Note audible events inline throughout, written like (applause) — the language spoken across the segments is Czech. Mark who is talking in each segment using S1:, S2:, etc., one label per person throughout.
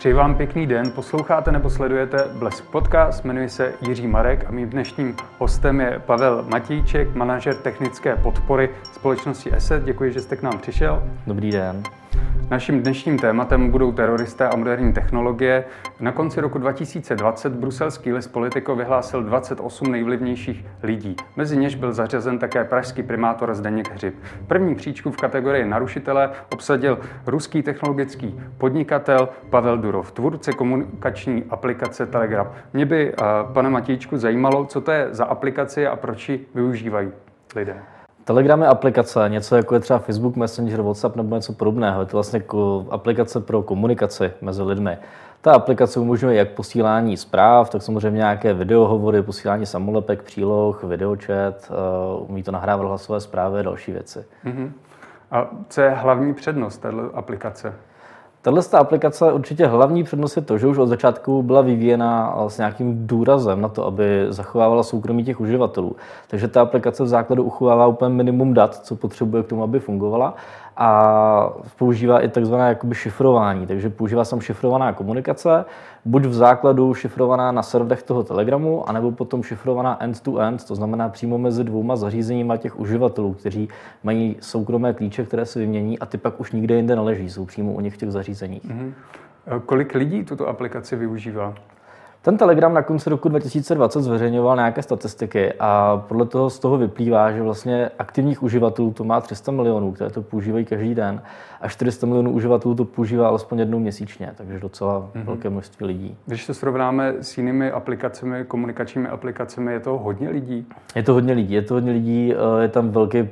S1: Přeji vám pěkný den, posloucháte nebo sledujete Blesk Podcast, jmenuji se Jiří Marek a mým dnešním hostem je Pavel Matíček, manažer technické podpory společnosti ESET. Děkuji, že jste k nám přišel.
S2: Dobrý den.
S1: Naším dnešním tématem budou teroristé a moderní technologie. Na konci roku 2020 bruselský list Politico vyhlásil 28 nejvlivnějších lidí. Mezi něž byl zařazen také pražský primátor Zdeněk Hřib. První příčku v kategorii narušitele obsadil ruský technologický podnikatel Pavel Durov, tvůrce komunikační aplikace Telegram. Mě by, eh, pane Matíčku, zajímalo, co to je za aplikaci a proč ji využívají lidé.
S2: Telegram je aplikace, něco jako je třeba Facebook, Messenger, WhatsApp nebo něco podobného. Je to vlastně aplikace pro komunikaci mezi lidmi. Ta aplikace umožňuje jak posílání zpráv, tak samozřejmě nějaké videohovory, posílání samolepek, příloh, videočet, uh, umí to nahrávat hlasové zprávy a další věci. Uh-huh.
S1: A co je hlavní přednost této aplikace?
S2: Tahle aplikace určitě hlavní přednost je to, že už od začátku byla vyvíjena s nějakým důrazem na to, aby zachovávala soukromí těch uživatelů. Takže ta aplikace v základu uchovává úplně minimum dat, co potřebuje k tomu, aby fungovala a používá i takzvané jakoby šifrování, takže používá sem šifrovaná komunikace, buď v základu šifrovaná na serverech toho Telegramu, anebo potom šifrovaná end-to-end, to znamená přímo mezi dvouma zařízeníma těch uživatelů, kteří mají soukromé klíče, které se vymění a ty pak už nikde jinde neleží, jsou přímo u nich v těch zařízeních. Mm-hmm.
S1: Kolik lidí tuto aplikaci využívá?
S2: Ten Telegram na konci roku 2020 zveřejňoval nějaké statistiky a podle toho z toho vyplývá, že vlastně aktivních uživatelů to má 300 milionů, které to používají každý den a 400 milionů uživatelů to používá alespoň jednou měsíčně, takže docela mm-hmm. velké množství lidí.
S1: Když to srovnáme s jinými aplikacemi, komunikačními aplikacemi, je to hodně lidí?
S2: Je to hodně lidí, je to hodně lidí, eh, je tam velký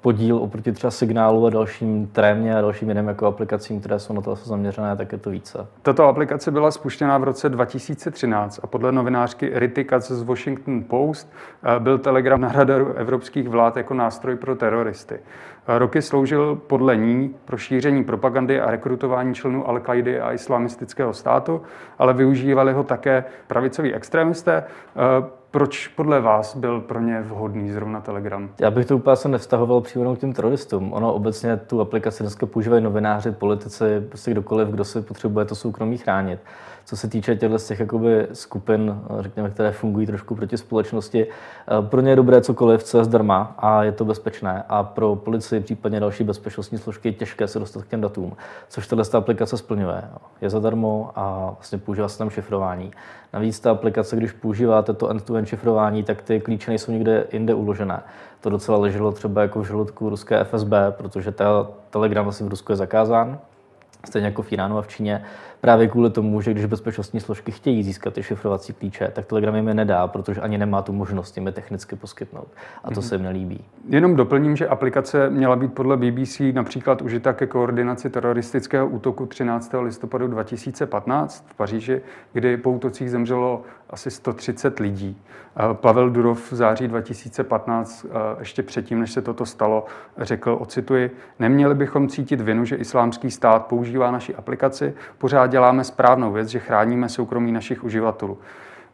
S2: podíl oproti třeba signálu a dalším trémě a dalším jiným jako aplikacím, které jsou na to zaměřené, tak je to více.
S1: Tato aplikace byla spuštěna v roce 2013 a podle novinářky Rity Katz z Washington Post eh, byl Telegram na radaru evropských vlád jako nástroj pro teroristy. Roky sloužil podle ní pro šíření propagandy a rekrutování členů al a islamistického státu, ale využívali ho také pravicoví extremisté, eh, proč podle vás byl pro ně vhodný zrovna Telegram?
S2: Já bych to úplně se nevztahoval přímo k těm teroristům. Ono obecně tu aplikaci dneska používají novináři, politici, prostě kdokoliv, kdo si potřebuje to soukromí chránit. Co se týče těchto z těch jakoby skupin, řekněme, které fungují trošku proti společnosti, eh, pro ně je dobré cokoliv, co je zdarma a je to bezpečné. A pro policii, případně další bezpečnostní složky, je těžké se dostat k těm datům, což tahle aplikace splňuje. Je zadarmo a vlastně používá se tam šifrování. Navíc ta aplikace, když používáte to end-to-end šifrování, tak ty klíče nejsou nikde jinde uložené. To docela leželo třeba jako v žaludku ruské FSB, protože ta Telegram asi v Rusku je zakázán, stejně jako v Iránu a v Číně právě kvůli tomu, že když bezpečnostní složky chtějí získat ty šifrovací klíče, tak Telegram jim je nedá, protože ani nemá tu možnost jim je technicky poskytnout. A to mm-hmm. se jim nelíbí.
S1: Jenom doplním, že aplikace měla být podle BBC například užita ke koordinaci teroristického útoku 13. listopadu 2015 v Paříži, kdy po útocích zemřelo asi 130 lidí. Pavel Durov v září 2015, ještě předtím, než se toto stalo, řekl, ocituji, neměli bychom cítit vinu, že islámský stát používá naši aplikaci, pořád děláme správnou věc, že chráníme soukromí našich uživatelů.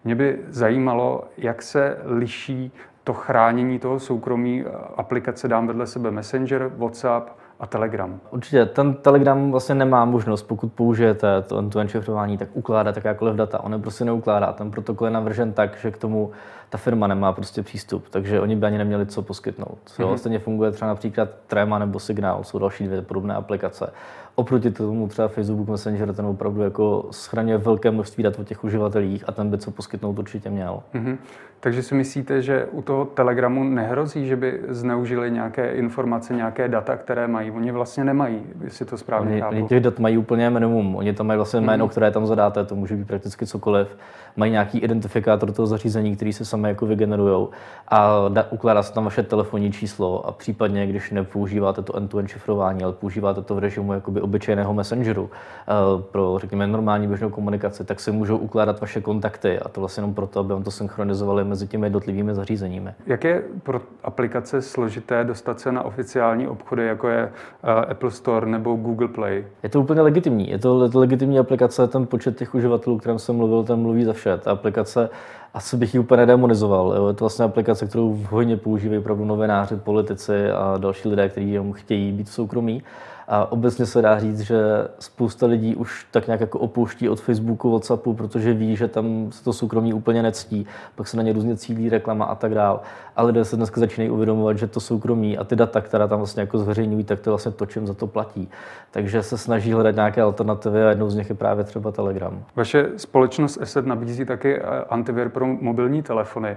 S1: Mě by zajímalo, jak se liší to chránění toho soukromí aplikace dám vedle sebe Messenger, WhatsApp, a Telegram.
S2: Určitě, ten Telegram vlastně nemá možnost, pokud použijete to, to šifrování, tak ukládat jakákoliv data. On je prostě neukládá. Ten protokol je navržen tak, že k tomu ta firma nemá prostě přístup, takže oni by ani neměli co poskytnout. Mm-hmm. Stejně funguje třeba například Trema nebo Signál, jsou další dvě podobné aplikace. Oproti tomu třeba Facebook Messenger ten opravdu jako schraňuje velké množství dat o těch uživatelích a ten by co poskytnout určitě měl. Mm-hmm.
S1: Takže si myslíte, že u toho Telegramu nehrozí, že by zneužili nějaké informace, nějaké data, které mají? Oni vlastně nemají, jestli to správně
S2: oni,
S1: chápu.
S2: Oni těch dat mají úplně minimum. Oni tam mají vlastně jméno, mm-hmm. které tam zadáte, to může být prakticky cokoliv. Mají nějaký identifikátor toho zařízení, který se sami jako vygenerujou a da, ukládá se tam vaše telefonní číslo a případně, když nepoužíváte to end-to-end šifrování, ale používáte to v režimu jakoby obyčejného messengeru uh, pro, řekněme, normální běžnou komunikaci, tak si můžou ukládat vaše kontakty a to vlastně jenom proto, aby on to synchronizovali mezi těmi jednotlivými zařízeními.
S1: Jak je pro aplikace složité dostat se na oficiální obchody, jako je uh, Apple Store nebo Google Play?
S2: Je to úplně legitimní. Je to legitimní aplikace, ten počet těch uživatelů, o kterém jsem mluvil, ten mluví za vše. Ta aplikace asi bych ji úplně nedemonizoval. Jo. Je to vlastně aplikace, kterou hodně používají opravdu novináři, politici a další lidé, kteří chtějí být soukromí. A obecně se dá říct, že spousta lidí už tak nějak jako opouští od Facebooku, WhatsAppu, protože ví, že tam se to soukromí úplně nectí, pak se na ně různě cílí reklama a tak dál. A lidé se dneska začínají uvědomovat, že to soukromí a ty data, která tam vlastně jako zveřejňují, tak to je vlastně to, čím za to platí. Takže se snaží hledat nějaké alternativy a jednou z nich je právě třeba Telegram.
S1: Vaše společnost ESET nabízí taky eh, antivir pro mobilní telefony.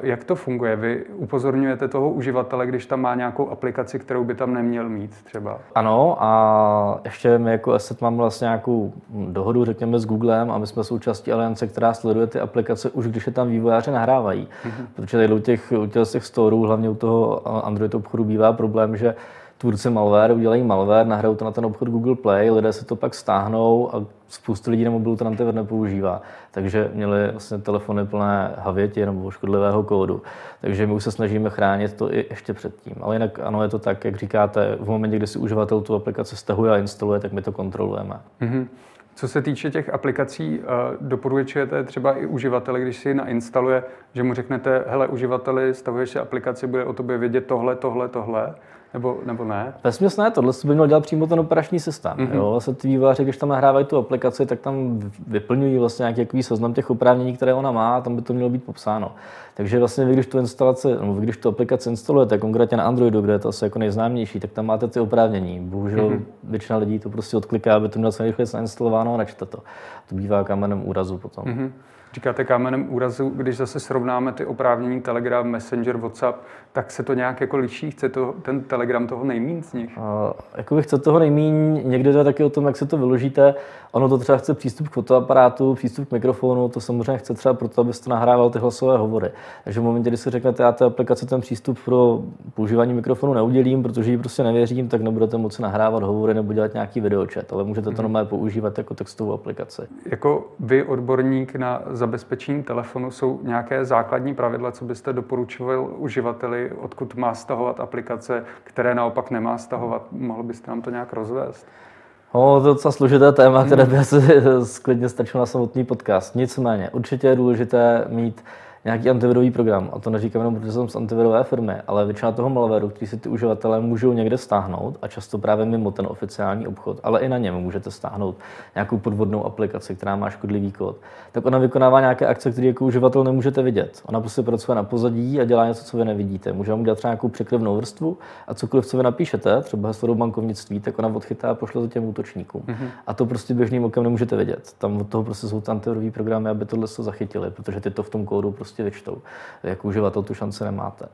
S1: Jak to funguje? Vy upozorňujete toho uživatele, když tam má nějakou aplikaci, kterou by tam neměl mít třeba?
S2: Ano a ještě my jako Asset máme vlastně nějakou dohodu, řekněme, s Googlem a my jsme součástí aliance, která sleduje ty aplikace už když je tam vývojáři nahrávají. Mm-hmm. Protože tady u těch, u těch, těch storů, hlavně u toho Android obchodu bývá problém, že tvůrci malware udělají malware, nahrajou to na ten obchod Google Play, lidé si to pak stáhnou a spoustu lidí na mobilu ten antivir nepoužívá. Takže měli vlastně telefony plné havěti nebo škodlivého kódu. Takže my už se snažíme chránit to i ještě předtím. Ale jinak ano, je to tak, jak říkáte, v momentě, kdy si uživatel tu aplikaci stahuje a instaluje, tak my to kontrolujeme. Mm-hmm.
S1: Co se týče těch aplikací, eh, doporučujete třeba i uživateli, když si ji nainstaluje, že mu řeknete, hele, uživateli, stavuješ si aplikaci, bude o tobě vědět tohle, tohle, tohle, nebo, nebo ne?
S2: Vesměs ne, tohle by měl dělat přímo ten operační systém. Mm-hmm. Jo? Vlastně ty vývojáři, když tam nahrávají tu aplikaci, tak tam vyplňují vlastně nějaký seznam těch oprávnění, které ona má, a tam by to mělo být popsáno. Takže vlastně vy, když tu instalaci, nebo vy, když tu aplikaci instalujete, konkrétně na Androidu, kde je to asi jako nejznámější, tak tam máte ty oprávnění. Bohužel mm-hmm. většina lidí to prostě odkliká, aby to mělo co nejrychleji nainstalováno a nečte to. To bývá kamenem úrazu potom. Mm-hmm.
S1: Říkáte kámenem úrazu, když zase srovnáme ty oprávnění Telegram, Messenger, WhatsApp, tak se to nějak jako liší? Chce to, ten Telegram toho nejmín z nich? Uh,
S2: jako chce toho nejmín, někdy to je taky o tom, jak se to vyložíte. Ono to třeba chce přístup k fotoaparátu, přístup k mikrofonu, to samozřejmě chce třeba proto, abyste nahrával ty hlasové hovory. Takže v momentě, kdy si řeknete, já té aplikaci ten přístup pro používání mikrofonu neudělím, protože ji prostě nevěřím, tak nebudete moci nahrávat hovory nebo dělat nějaký videočet, ale můžete to mm-hmm. normálně používat jako textovou aplikaci.
S1: Jako vy, odborník na zabezpečení telefonu, jsou nějaké základní pravidla, co byste doporučoval uživateli, odkud má stahovat aplikace, které naopak nemá stahovat? Mohl byste nám to nějak rozvést?
S2: No, to je docela složité téma, které by asi (laughs) sklidně stačilo na samotný podcast. Nicméně, určitě je důležité mít nějaký antivirový program. A to neříkám jenom, protože jsem z antivirové firmy, ale většina toho malwareu, který si ty uživatelé můžou někde stáhnout, a často právě mimo ten oficiální obchod, ale i na něm můžete stáhnout nějakou podvodnou aplikaci, která má škodlivý kód, tak ona vykonává nějaké akce, které jako uživatel nemůžete vidět. Ona prostě pracuje na pozadí a dělá něco, co vy nevidíte. Může vám dělat třeba nějakou překryvnou vrstvu a cokoliv, co vy napíšete, třeba heslo do bankovnictví, tak ona odchytá a pošle to těm útočníkům. Mm-hmm. A to prostě běžným okem nemůžete vidět. Tam od toho prostě jsou antivirový programy, aby tohle zachytili, protože ty to v tom kódu prostě prostě vyčtou. Jako uživatel tu šanci nemáte.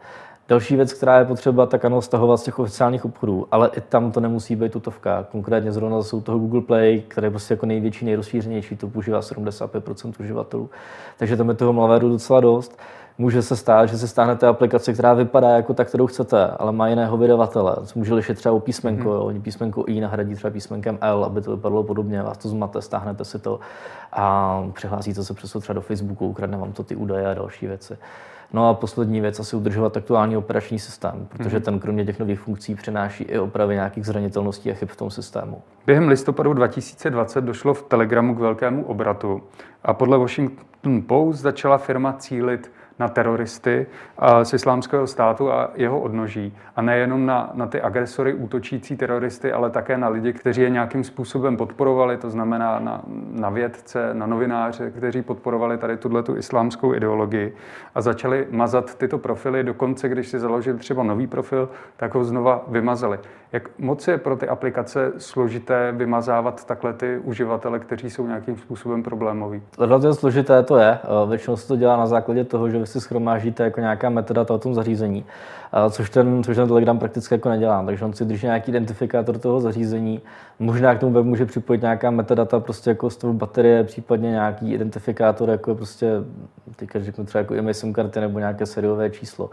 S2: Další věc, která je potřeba, tak ano, stahovat z těch oficiálních obchodů, ale i tam to nemusí být tutovka. Konkrétně zrovna jsou toho Google Play, který je prostě jako největší, nejrozšířenější, to používá 75% uživatelů. Takže tam je toho malwareu docela dost. Může se stát, že se stáhnete aplikaci, která vypadá jako ta, kterou chcete, ale má jiného vydavatele. Může lišit třeba o písmenko, mm-hmm. jo. písmenko I nahradí třeba písmenkem L, aby to vypadalo podobně, vás to zmate, stáhnete si to a přihlásíte se přesto třeba do Facebooku, ukradne vám to ty údaje a další věci. No a poslední věc, asi udržovat aktuální operační systém, protože mm-hmm. ten kromě těch nových funkcí přináší i opravy nějakých zranitelností a chyb v tom systému.
S1: Během listopadu 2020 došlo v Telegramu k velkému obratu a podle Washington Post začala firma cílit na teroristy z islámského státu a jeho odnoží. A nejenom na, na ty agresory, útočící teroristy, ale také na lidi, kteří je nějakým způsobem podporovali, to znamená na, na vědce, na novináře, kteří podporovali tady tuhle tu islámskou ideologii a začali mazat tyto profily. Dokonce, když si založili třeba nový profil, tak ho znova vymazali. Jak moc je pro ty aplikace složité vymazávat takhle ty uživatele, kteří jsou nějakým způsobem problémoví?
S2: Relativně složité to je. Většinou se to dělá na základě toho, že si schromáždíte jako nějaká metadata o tom zařízení, což ten, což ten Telegram prakticky jako nedělá. Takže on si drží nějaký identifikátor toho zařízení, možná k tomu web může připojit nějaká metadata, prostě jako stavu baterie, případně nějaký identifikátor, jako prostě, teďka řeknu třeba jako IMEI SIM karty nebo nějaké seriové číslo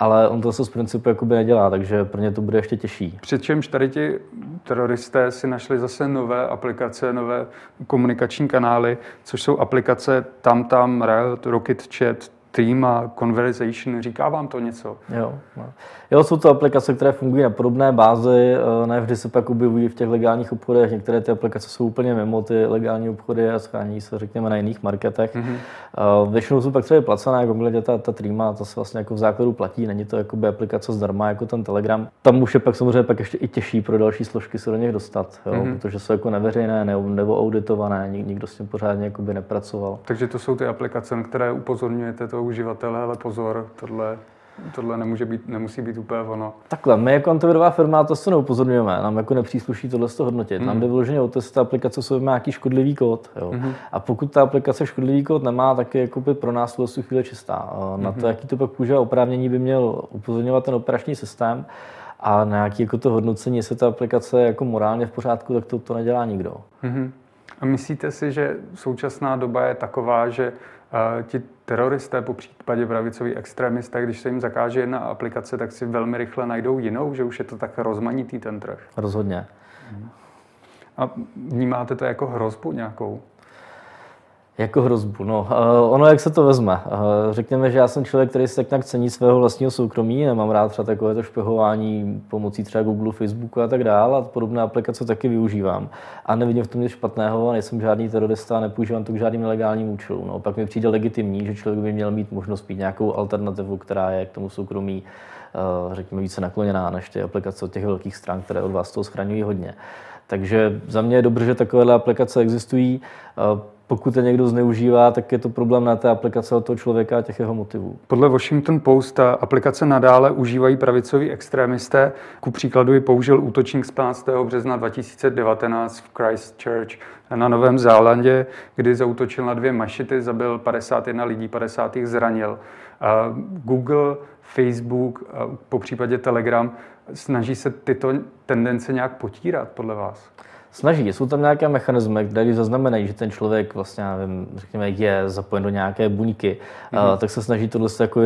S2: ale on to se z principu jakoby nedělá, takže pro ně to bude ještě těžší.
S1: Přičemž tady ti teroristé si našli zase nové aplikace, nové komunikační kanály, což jsou aplikace TamTam, Riot, Rocket Chat, Team a Conversation, říká vám to něco?
S2: Jo, no. jo, jsou to aplikace, které fungují na podobné bázi, eh, ne vždy se pak objevují v těch legálních obchodech, některé ty aplikace jsou úplně mimo ty legální obchody a schání se, řekněme, na jiných marketech. Mm-hmm. Většinou jsou pak třeba placené, jako konkrétně ta, ta Trima, to se vlastně jako v základu platí, není to jakoby aplikace zdarma, jako ten Telegram. Tam už je pak samozřejmě pak ještě i těžší pro další složky se do nich dostat, jo, mm-hmm. protože jsou jako neveřejné nebo auditované, nikdo s tím pořádně nepracoval.
S1: Takže to jsou ty aplikace, na které upozorňujete toho uživatele, ale pozor, tohle tohle nemůže být, nemusí být úplně ono.
S2: Takhle, my jako antivirová firma to se neupozorňujeme, nám jako nepřísluší tohle z toho hodnotit. Mm. Nám jde vyloženě o to, jestli ta aplikace jsou nějaký škodlivý kód. Jo. Mm. A pokud ta aplikace škodlivý kód nemá, tak je jako by pro nás v chvíli čistá. Na to, mhm. jaký to pak používá oprávnění, by měl upozorňovat ten operační systém a na nějaké jako to hodnocení, jestli ta aplikace je jako morálně v pořádku, tak to, to nedělá nikdo. Mm-hmm.
S1: A myslíte si, že současná doba je taková, že ti teroristé, po případě pravicoví extremisté, když se jim zakáže jedna aplikace, tak si velmi rychle najdou jinou, že už je to tak rozmanitý ten trh?
S2: Rozhodně.
S1: A vnímáte to jako hrozbu nějakou?
S2: Jako hrozbu. No, uh, ono, jak se to vezme. Uh, řekněme, že já jsem člověk, který se tak nějak cení svého vlastního soukromí, nemám rád třeba takové to špehování pomocí třeba Google, Facebooku a tak dále, a podobné aplikace taky využívám. A nevidím v tom nic špatného, nejsem žádný terorista, nepoužívám to k žádným nelegálním účelům. No, pak mi přijde legitimní, že člověk by měl mít možnost mít nějakou alternativu, která je k tomu soukromí uh, řekněme, více nakloněná než ty aplikace od těch velkých stran, které od vás toho schraňují hodně. Takže za mě je dobře, že takovéhle aplikace existují pokud je někdo zneužívá, tak je to problém na té aplikace od toho člověka a těch jeho motivů.
S1: Podle Washington Post aplikace nadále užívají pravicoví extrémisté. Ku příkladu ji použil útočník z 15. března 2019 v Christchurch na Novém Zélandě, kdy zautočil na dvě mašity, zabil 51 lidí, 50 jich zranil. Google, Facebook, po případě Telegram, snaží se tyto tendence nějak potírat podle vás?
S2: Snaží. Jsou tam nějaké mechanismy, které zaznamenají, že ten člověk vlastně, nevím, řekněme, je zapojen do nějaké buňky, mm-hmm. tak se snaží tohle jako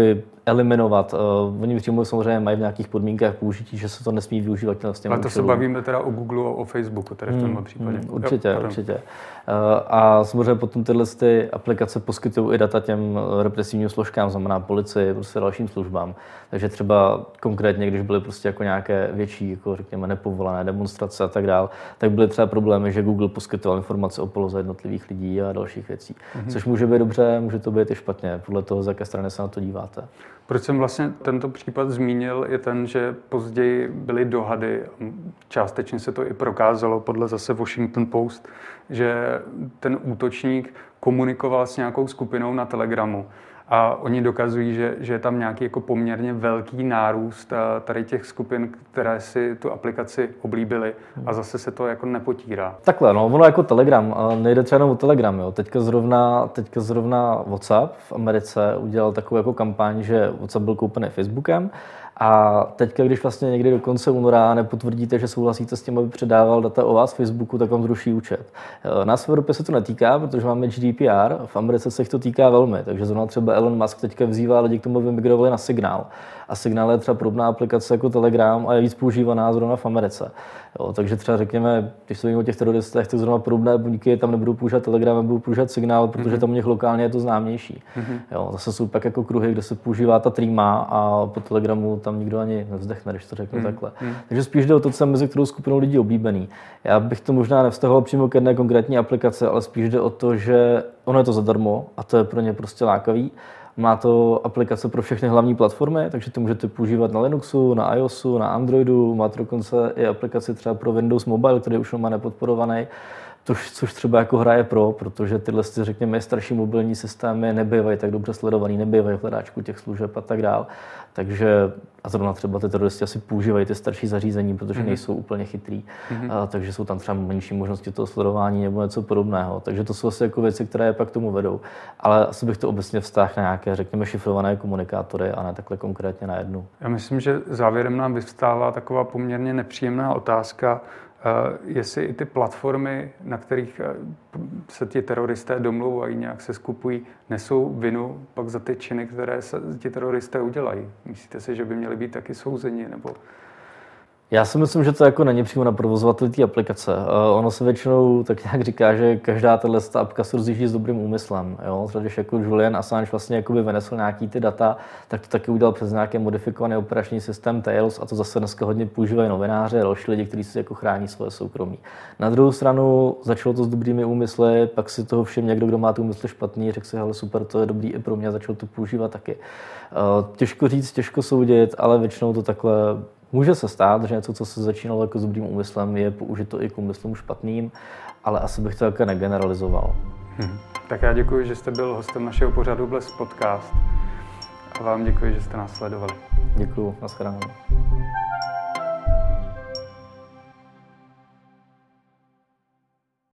S2: eliminovat. Uh, oni přímo samozřejmě mají v nějakých podmínkách použití, že se to nesmí využívat těm
S1: Ale to účelům. se bavíme teda o Google a o Facebooku, tady v tomhle mm, případě. Mm,
S2: určitě, jo, určitě. Uh, a samozřejmě potom tyhle ty aplikace poskytují i data těm represivním složkám, znamená policii, prostě dalším službám. Takže třeba konkrétně, když byly prostě jako nějaké větší, jako řekněme, nepovolené demonstrace a tak dále, tak byly třeba problémy, že Google poskytoval informace o poloze jednotlivých lidí a dalších věcí. Mm-hmm. Což může být dobře, může to být i špatně, podle toho, z jaké strany se na to díváte.
S1: Proč jsem vlastně tento případ zmínil, je ten, že později byly dohady, částečně se to i prokázalo podle zase Washington Post, že ten útočník komunikoval s nějakou skupinou na Telegramu a oni dokazují, že, že je tam nějaký jako poměrně velký nárůst eh, tady těch skupin, které si tu aplikaci oblíbily a zase se to jako nepotírá.
S2: Takhle, no, ono jako Telegram, nejde třeba jenom o Telegram, jo. Teďka zrovna, teďka zrovna WhatsApp v Americe udělal takovou jako kampaň, že WhatsApp byl koupený Facebookem a teďka, když vlastně někdy do konce února nepotvrdíte, že souhlasíte s tím, aby předával data o vás Facebooku, tak vám zruší účet. E, nás v Evropě se to netýká, protože máme GDPR, v Americe se jich to týká velmi, takže zrovna třeba Elon Musk teďka vzývá lidi k tomu, aby migrovali na signál. A signál je třeba podobná aplikace jako Telegram a je víc používaná zrovna v Americe. Jo, takže třeba řekněme, když se o těch teroristech, tak zrovna podobné buňky tam nebudou používat Telegram, nebudou používat signál, protože mm-hmm. tam u nich lokálně je to známější. Mm-hmm. Jo, zase jsou pak jako kruhy, kde se používá ta Trima a po Telegramu tam nikdo ani nevzdechne, když to řeknu mm-hmm. takhle. Mm-hmm. Takže spíš jde o to, co je mezi kterou skupinou lidí oblíbený. Já bych to možná nevztahoval přímo k jedné konkrétní aplikaci, ale spíš jde o to, že ono je to zadarmo a to je pro ně prostě lákavý. Má to aplikace pro všechny hlavní platformy, takže to můžete používat na Linuxu, na iOSu, na Androidu, má to dokonce i aplikaci třeba pro Windows Mobile, který už má nepodporovaný což, což třeba jako hraje pro, protože tyhle, řekněme, starší mobilní systémy nebývají tak dobře sledovaný, nebývají v hledáčku těch služeb a tak dál. Takže a zrovna třeba ty teroristi asi používají ty starší zařízení, protože mm-hmm. nejsou úplně chytrý, mm-hmm. a, takže jsou tam třeba menší možnosti toho sledování nebo něco podobného. Takže to jsou asi jako věci, které pak tomu vedou. Ale asi bych to obecně vztáhl na nějaké, řekněme, šifrované komunikátory a ne takhle konkrétně na jednu.
S1: Já myslím, že závěrem nám vyvstává taková poměrně nepříjemná otázka, jestli i ty platformy, na kterých eh, se ti teroristé domlouvají, nějak se skupují, nesou vinu pak za ty činy, které se ti teroristé udělají. Myslíte si, že by měli být taky souzeni? Nebo...
S2: Já si myslím, že to jako není přímo na provozovateli té aplikace. Uh, ono se většinou tak nějak říká, že každá tahle apka se rozjíždí s dobrým úmyslem. Jo? Třeba když jako Julian Assange vlastně jakoby vynesl nějaký ty data, tak to taky udělal přes nějaký modifikovaný operační systém Tails a to zase dneska hodně používají novináři a další lidi, kteří si jako chrání svoje soukromí. Na druhou stranu začalo to s dobrými úmysly, pak si toho všem někdo, kdo má tu úmysl špatný, řekl si, hele super, to je dobrý i pro mě, začal to používat taky. Uh, těžko říct, těžko soudit, ale většinou to takhle Může se stát, že něco, co se začínalo jako s dobrým úmyslem, je použito i k úmyslům špatným, ale asi bych to jako negeneralizoval.
S1: Hmm. Tak já děkuji, že jste byl hostem našeho pořadu Bles Podcast a vám děkuji, že jste nás sledovali.
S2: Děkuji, nashledanou.